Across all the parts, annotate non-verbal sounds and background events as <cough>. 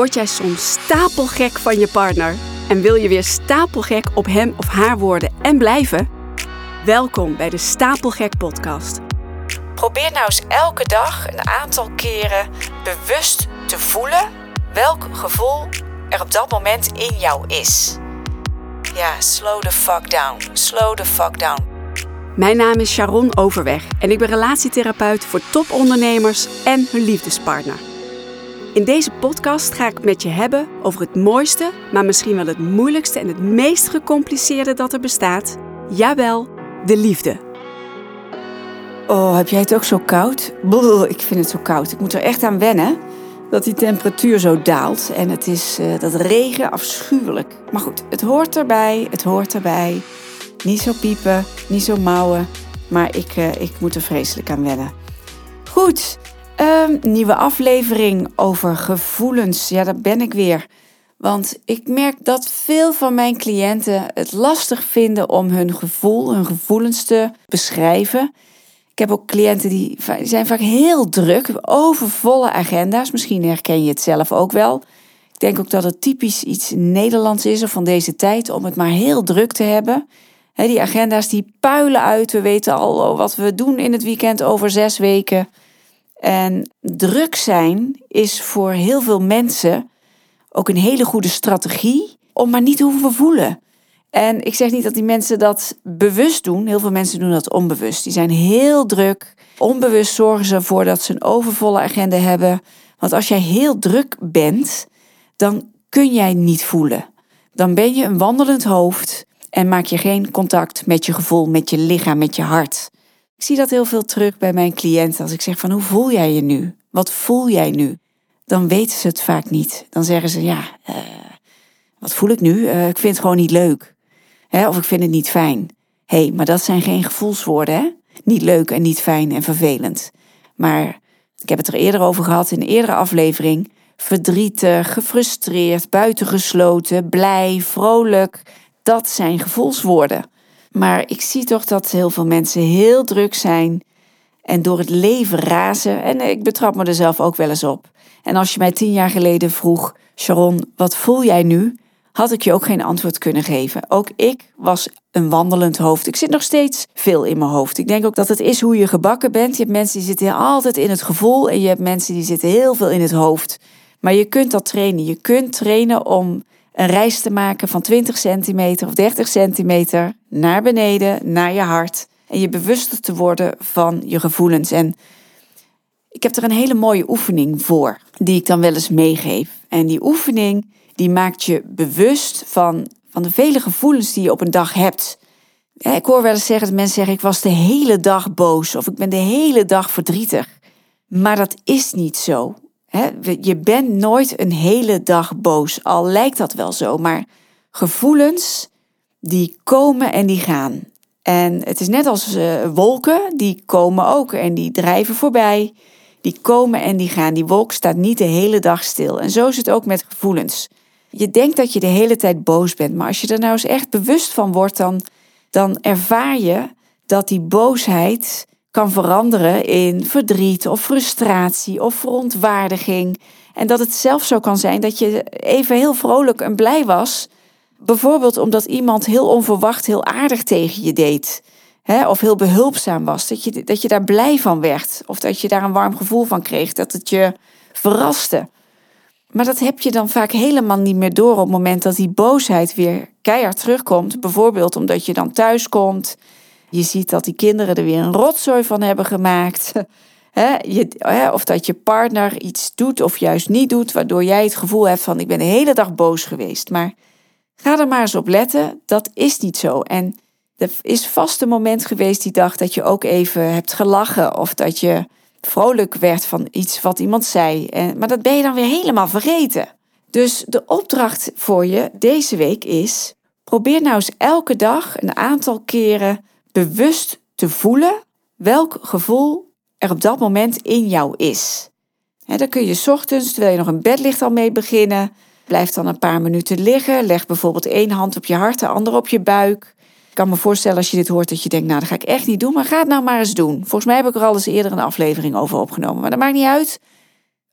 Word jij soms stapelgek van je partner en wil je weer stapelgek op hem of haar worden en blijven? Welkom bij de Stapelgek Podcast. Probeer nou eens elke dag een aantal keren bewust te voelen welk gevoel er op dat moment in jou is. Ja, slow the fuck down. Slow the fuck down. Mijn naam is Sharon Overweg en ik ben relatietherapeut voor topondernemers en hun liefdespartner. In deze podcast ga ik met je hebben over het mooiste, maar misschien wel het moeilijkste en het meest gecompliceerde dat er bestaat. Jawel, de liefde. Oh, heb jij het ook zo koud? ik vind het zo koud. Ik moet er echt aan wennen dat die temperatuur zo daalt. En het is uh, dat regen afschuwelijk. Maar goed, het hoort erbij, het hoort erbij. Niet zo piepen, niet zo mouwen. Maar ik, uh, ik moet er vreselijk aan wennen. Goed, nieuwe aflevering over gevoelens. Ja, daar ben ik weer. Want ik merk dat veel van mijn cliënten het lastig vinden om hun gevoel, hun gevoelens te beschrijven. Ik heb ook cliënten die zijn vaak heel druk, overvolle agenda's. Misschien herken je het zelf ook wel. Ik denk ook dat het typisch iets Nederlands is of van deze tijd om het maar heel druk te hebben. die agenda's die puilen uit. We weten al wat we doen in het weekend over zes weken. En druk zijn is voor heel veel mensen ook een hele goede strategie om maar niet te hoeven voelen. En ik zeg niet dat die mensen dat bewust doen. Heel veel mensen doen dat onbewust. Die zijn heel druk. Onbewust zorgen ze ervoor dat ze een overvolle agenda hebben. Want als jij heel druk bent, dan kun jij niet voelen. Dan ben je een wandelend hoofd en maak je geen contact met je gevoel, met je lichaam, met je hart. Ik zie dat heel veel terug bij mijn cliënten. Als ik zeg van hoe voel jij je nu? Wat voel jij nu? Dan weten ze het vaak niet. Dan zeggen ze ja, uh, wat voel ik nu? Uh, ik vind het gewoon niet leuk. Hè? Of ik vind het niet fijn. Hé, hey, maar dat zijn geen gevoelswoorden, hè? Niet leuk en niet fijn en vervelend. Maar ik heb het er eerder over gehad in een eerdere aflevering. Verdrietig, gefrustreerd, buitengesloten, blij, vrolijk. Dat zijn gevoelswoorden. Maar ik zie toch dat heel veel mensen heel druk zijn en door het leven razen. En ik betrap me er zelf ook wel eens op. En als je mij tien jaar geleden vroeg, Sharon, wat voel jij nu? Had ik je ook geen antwoord kunnen geven. Ook ik was een wandelend hoofd. Ik zit nog steeds veel in mijn hoofd. Ik denk ook dat het is hoe je gebakken bent. Je hebt mensen die zitten altijd in het gevoel en je hebt mensen die zitten heel veel in het hoofd. Maar je kunt dat trainen. Je kunt trainen om een reis te maken van 20 centimeter of 30 centimeter naar beneden, naar je hart. En je bewuster te worden van je gevoelens. En ik heb er een hele mooie oefening voor, die ik dan wel eens meegeef. En die oefening, die maakt je bewust van, van de vele gevoelens die je op een dag hebt. Ik hoor wel eens zeggen dat mensen zeggen: Ik was de hele dag boos of ik ben de hele dag verdrietig. Maar dat is niet zo je bent nooit een hele dag boos, al lijkt dat wel zo, maar gevoelens die komen en die gaan. En het is net als uh, wolken, die komen ook en die drijven voorbij. Die komen en die gaan. Die wolk staat niet de hele dag stil. En zo is het ook met gevoelens. Je denkt dat je de hele tijd boos bent, maar als je er nou eens echt bewust van wordt, dan, dan ervaar je dat die boosheid kan veranderen in verdriet of frustratie of verontwaardiging. En dat het zelfs zo kan zijn dat je even heel vrolijk en blij was. Bijvoorbeeld omdat iemand heel onverwacht heel aardig tegen je deed. Hè, of heel behulpzaam was. Dat je, dat je daar blij van werd. Of dat je daar een warm gevoel van kreeg. Dat het je verraste. Maar dat heb je dan vaak helemaal niet meer door op het moment dat die boosheid weer keihard terugkomt. Bijvoorbeeld omdat je dan thuis komt je ziet dat die kinderen er weer een rotzooi van hebben gemaakt. <laughs> je, of dat je partner iets doet of juist niet doet, waardoor jij het gevoel hebt van ik ben de hele dag boos geweest. Maar ga er maar eens op letten, dat is niet zo. En er is vast een moment geweest die dag dat je ook even hebt gelachen of dat je vrolijk werd van iets wat iemand zei. En, maar dat ben je dan weer helemaal vergeten. Dus de opdracht voor je deze week is: probeer nou eens elke dag een aantal keren bewust te voelen welk gevoel er op dat moment in jou is. He, dan kun je ochtends, terwijl je nog in bed ligt, al mee beginnen. Blijf dan een paar minuten liggen. Leg bijvoorbeeld één hand op je hart, de andere op je buik. Ik kan me voorstellen als je dit hoort dat je denkt, nou dat ga ik echt niet doen, maar ga het nou maar eens doen. Volgens mij heb ik er al eens eerder een aflevering over opgenomen, maar dat maakt niet uit.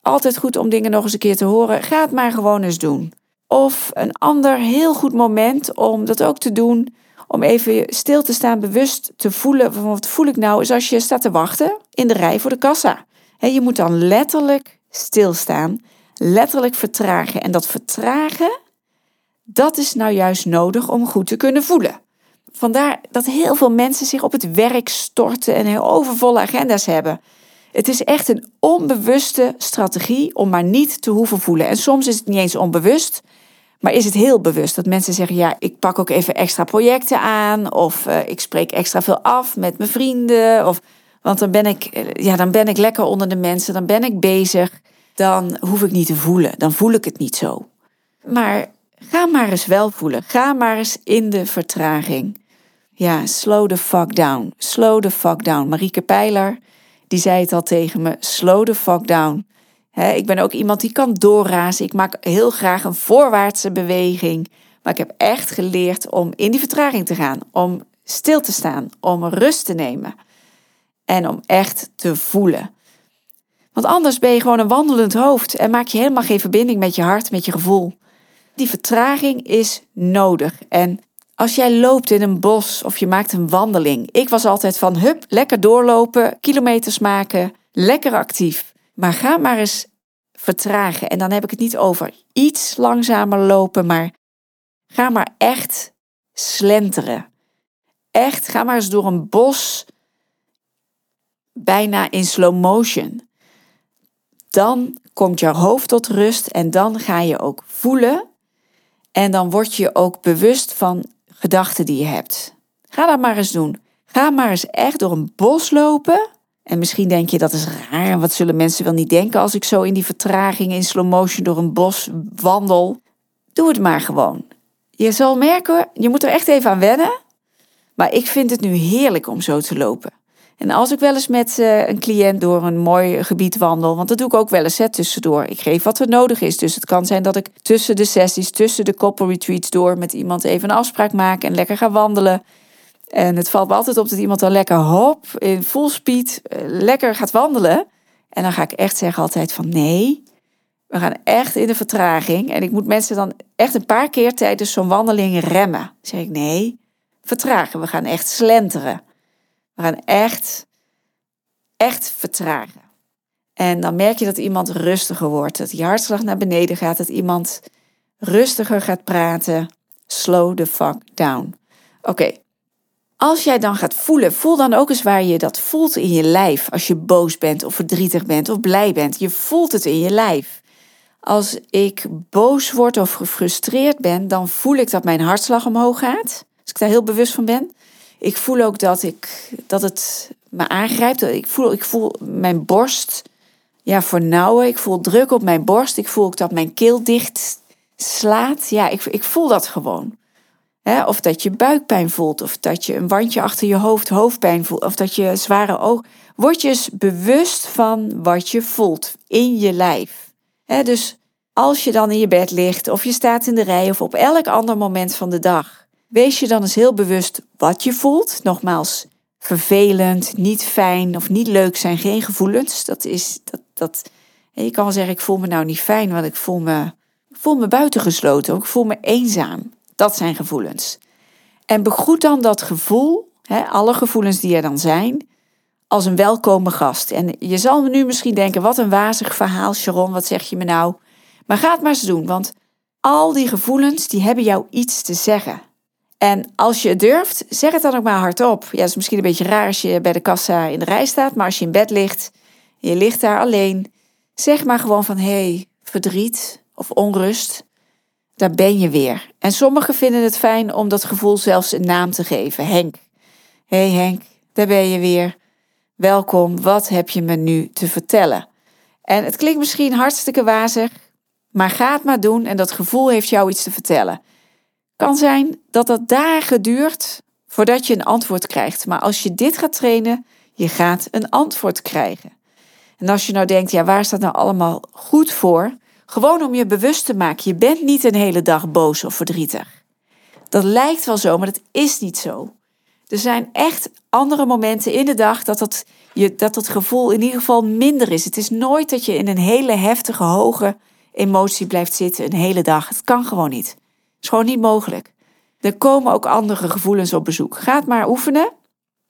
altijd goed om dingen nog eens een keer te horen. Ga het maar gewoon eens doen. Of een ander heel goed moment om dat ook te doen. Om even stil te staan, bewust te voelen. Wat voel ik nou? Is als je staat te wachten in de rij voor de kassa. je moet dan letterlijk stilstaan. Letterlijk vertragen. En dat vertragen, dat is nou juist nodig om goed te kunnen voelen. Vandaar dat heel veel mensen zich op het werk storten en heel overvolle agenda's hebben. Het is echt een onbewuste strategie om maar niet te hoeven voelen. En soms is het niet eens onbewust, maar is het heel bewust dat mensen zeggen: ja, ik pak ook even extra projecten aan, of uh, ik spreek extra veel af met mijn vrienden, of want dan ben ik, eh, ja, dan ben ik lekker onder de mensen, dan ben ik bezig, dan hoef ik niet te voelen, dan voel ik het niet zo. Maar ga maar eens wel voelen, ga maar eens in de vertraging. Ja, slow the fuck down, slow the fuck down. Marieke Pijler, die zei het al tegen me: slow the fuck down ik ben ook iemand die kan doorrazen. Ik maak heel graag een voorwaartse beweging. Maar ik heb echt geleerd om in die vertraging te gaan. Om stil te staan. Om rust te nemen. En om echt te voelen. Want anders ben je gewoon een wandelend hoofd en maak je helemaal geen verbinding met je hart, met je gevoel. Die vertraging is nodig. En als jij loopt in een bos of je maakt een wandeling. Ik was altijd van hup, lekker doorlopen, kilometers maken, lekker actief. Maar ga maar eens vertragen. En dan heb ik het niet over iets langzamer lopen, maar ga maar echt slenteren. Echt, ga maar eens door een bos, bijna in slow motion. Dan komt jouw hoofd tot rust en dan ga je ook voelen. En dan word je ook bewust van gedachten die je hebt. Ga dat maar eens doen. Ga maar eens echt door een bos lopen en misschien denk je dat is raar. Wat zullen mensen wel niet denken als ik zo in die vertraging in slow motion door een bos wandel? Doe het maar gewoon. Je zal merken, je moet er echt even aan wennen. Maar ik vind het nu heerlijk om zo te lopen. En als ik wel eens met uh, een cliënt door een mooi gebied wandel, want dat doe ik ook wel eens hè, tussendoor. Ik geef wat er nodig is. Dus het kan zijn dat ik tussen de sessies, tussen de couple retreats door met iemand even een afspraak maak en lekker ga wandelen. En het valt me altijd op dat iemand dan lekker hop, in full speed, eh, lekker gaat wandelen. En dan ga ik echt zeggen altijd van nee, we gaan echt in de vertraging. En ik moet mensen dan echt een paar keer tijdens zo'n wandeling remmen. Dan zeg ik nee, vertragen. We gaan echt slenteren. We gaan echt, echt vertragen. En dan merk je dat iemand rustiger wordt. Dat je hartslag naar beneden gaat. Dat iemand rustiger gaat praten. Slow the fuck down. Oké, als jij dan gaat voelen, voel dan ook eens waar je dat voelt in je lijf. Als je boos bent of verdrietig bent of blij bent. Je voelt het in je lijf. Als ik boos word of gefrustreerd ben, dan voel ik dat mijn hartslag omhoog gaat. Als ik daar heel bewust van ben. Ik voel ook dat, ik, dat het me aangrijpt. Ik voel, ik voel mijn borst ja, vernauwen. Ik voel druk op mijn borst. Ik voel ook dat mijn keel dicht slaat. Ja, ik, ik voel dat gewoon of dat je buikpijn voelt, of dat je een wandje achter je hoofd hoofdpijn voelt, of dat je zware oog. Word je eens bewust van wat je voelt in je lijf. dus als je dan in je bed ligt, of je staat in de rij, of op elk ander moment van de dag, wees je dan eens heel bewust wat je voelt. Nogmaals, vervelend, niet fijn of niet leuk zijn geen gevoelens. Dat is dat. dat je kan wel zeggen, ik voel me nou niet fijn, want ik voel me, ik voel me buitengesloten, ik voel me eenzaam. Dat zijn gevoelens. En begroet dan dat gevoel, hè, alle gevoelens die er dan zijn, als een welkome gast. En je zal nu misschien denken, wat een wazig verhaal, Sharon, wat zeg je me nou? Maar ga het maar eens doen, want al die gevoelens, die hebben jou iets te zeggen. En als je durft, zeg het dan ook maar hardop. Ja, dat is misschien een beetje raar als je bij de kassa in de rij staat, maar als je in bed ligt, je ligt daar alleen, zeg maar gewoon van, hé, hey, verdriet of onrust daar ben je weer. En sommigen vinden het fijn om dat gevoel zelfs een naam te geven. Henk. hey Henk, daar ben je weer. Welkom, wat heb je me nu te vertellen? En het klinkt misschien hartstikke wazig, maar ga het maar doen en dat gevoel heeft jou iets te vertellen. Kan zijn dat dat dagen duurt voordat je een antwoord krijgt, maar als je dit gaat trainen, je gaat een antwoord krijgen. En als je nou denkt, ja, waar staat nou allemaal goed voor? Gewoon om je bewust te maken, je bent niet een hele dag boos of verdrietig. Dat lijkt wel zo, maar dat is niet zo. Er zijn echt andere momenten in de dag dat dat, je, dat het gevoel in ieder geval minder is. Het is nooit dat je in een hele heftige, hoge emotie blijft zitten een hele dag. Het kan gewoon niet. Het is gewoon niet mogelijk. Er komen ook andere gevoelens op bezoek. Ga maar oefenen.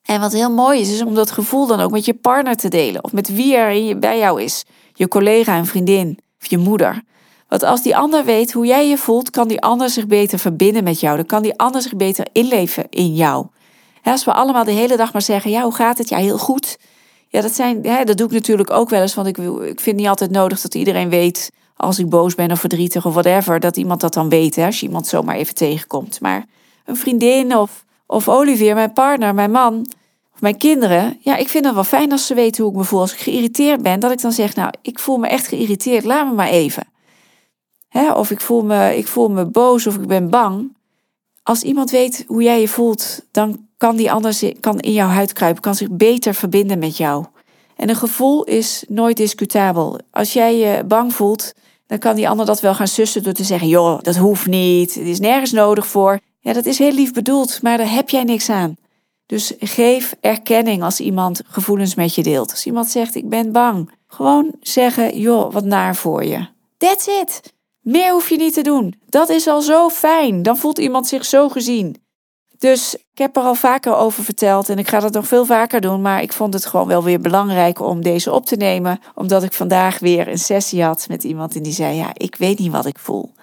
En wat heel mooi is, is om dat gevoel dan ook met je partner te delen. Of met wie er bij jou is. Je collega, een vriendin of je moeder. Want als die ander weet hoe jij je voelt, kan die ander zich beter verbinden met jou. Dan kan die ander zich beter inleven in jou. als we allemaal de hele dag maar zeggen, ja, hoe gaat het? Ja, heel goed. Ja, dat, zijn, dat doe ik natuurlijk ook wel eens, want ik, ik vind niet altijd nodig dat iedereen weet als ik boos ben of verdrietig of whatever, dat iemand dat dan weet, hè, als je iemand zomaar even tegenkomt. Maar een vriendin of, of Olivier, mijn partner, mijn man mijn kinderen, ja, ik vind het wel fijn als ze weten hoe ik me voel. Als ik geïrriteerd ben, dat ik dan zeg, nou, ik voel me echt geïrriteerd, laat me maar even. Hè, of ik voel, me, ik voel me boos of ik ben bang. Als iemand weet hoe jij je voelt, dan kan die anders kan in jouw huid kruipen, kan zich beter verbinden met jou. En een gevoel is nooit discutabel. Als jij je bang voelt, dan kan die ander dat wel gaan sussen door te zeggen: joh, dat hoeft niet, het is nergens nodig voor. Ja, dat is heel lief bedoeld, maar daar heb jij niks aan. Dus geef erkenning als iemand gevoelens met je deelt. Als iemand zegt: ik ben bang, gewoon zeggen: joh, wat naar voor je. That's it. Meer hoef je niet te doen. Dat is al zo fijn. Dan voelt iemand zich zo gezien. Dus ik heb er al vaker over verteld en ik ga dat nog veel vaker doen. Maar ik vond het gewoon wel weer belangrijk om deze op te nemen. Omdat ik vandaag weer een sessie had met iemand en die zei: Ja, ik weet niet wat ik voel.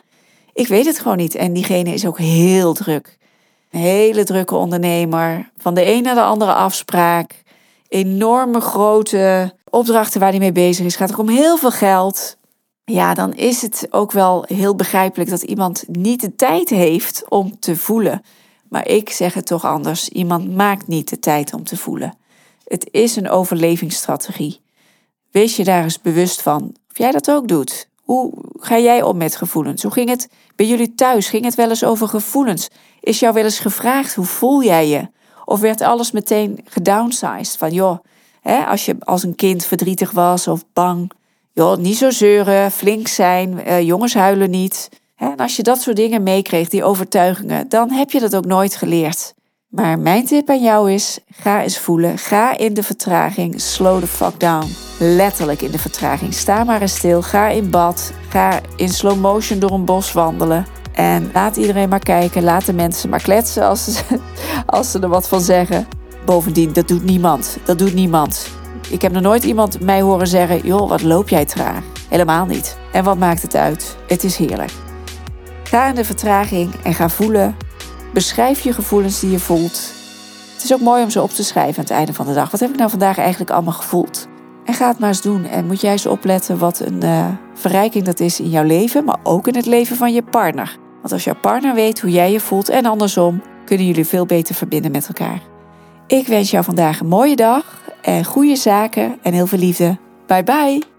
Ik weet het gewoon niet. En diegene is ook heel druk. Hele drukke ondernemer. Van de een naar de andere afspraak. Enorme grote opdrachten waar hij mee bezig is. Gaat ook om heel veel geld. Ja, dan is het ook wel heel begrijpelijk dat iemand niet de tijd heeft om te voelen. Maar ik zeg het toch anders. Iemand maakt niet de tijd om te voelen. Het is een overlevingsstrategie. Wees je daar eens bewust van. Of jij dat ook doet. Hoe ga jij om met gevoelens? Hoe ging het bij jullie thuis? Ging het wel eens over gevoelens? Is jou wel eens gevraagd hoe voel jij je? Of werd alles meteen gedownsized? Van joh, hè, als je als een kind verdrietig was of bang, joh, niet zo zeuren, flink zijn, eh, jongens huilen niet. En als je dat soort dingen meekreeg, die overtuigingen, dan heb je dat ook nooit geleerd. Maar mijn tip aan jou is: ga eens voelen. Ga in de vertraging. Slow the fuck down. Letterlijk in de vertraging. Sta maar eens stil. Ga in bad. Ga in slow motion door een bos wandelen. En laat iedereen maar kijken. Laat de mensen maar kletsen als ze, <laughs> als ze er wat van zeggen. Bovendien, dat doet niemand. Dat doet niemand. Ik heb nog nooit iemand mij horen zeggen: joh, wat loop jij traag? Helemaal niet. En wat maakt het uit? Het is heerlijk. Ga in de vertraging en ga voelen. Beschrijf je gevoelens die je voelt. Het is ook mooi om ze op te schrijven aan het einde van de dag. Wat heb ik nou vandaag eigenlijk allemaal gevoeld? En ga het maar eens doen. En moet jij eens opletten wat een uh, verrijking dat is in jouw leven, maar ook in het leven van je partner. Want als jouw partner weet hoe jij je voelt en andersom, kunnen jullie veel beter verbinden met elkaar. Ik wens jou vandaag een mooie dag en goede zaken en heel veel liefde. Bye bye!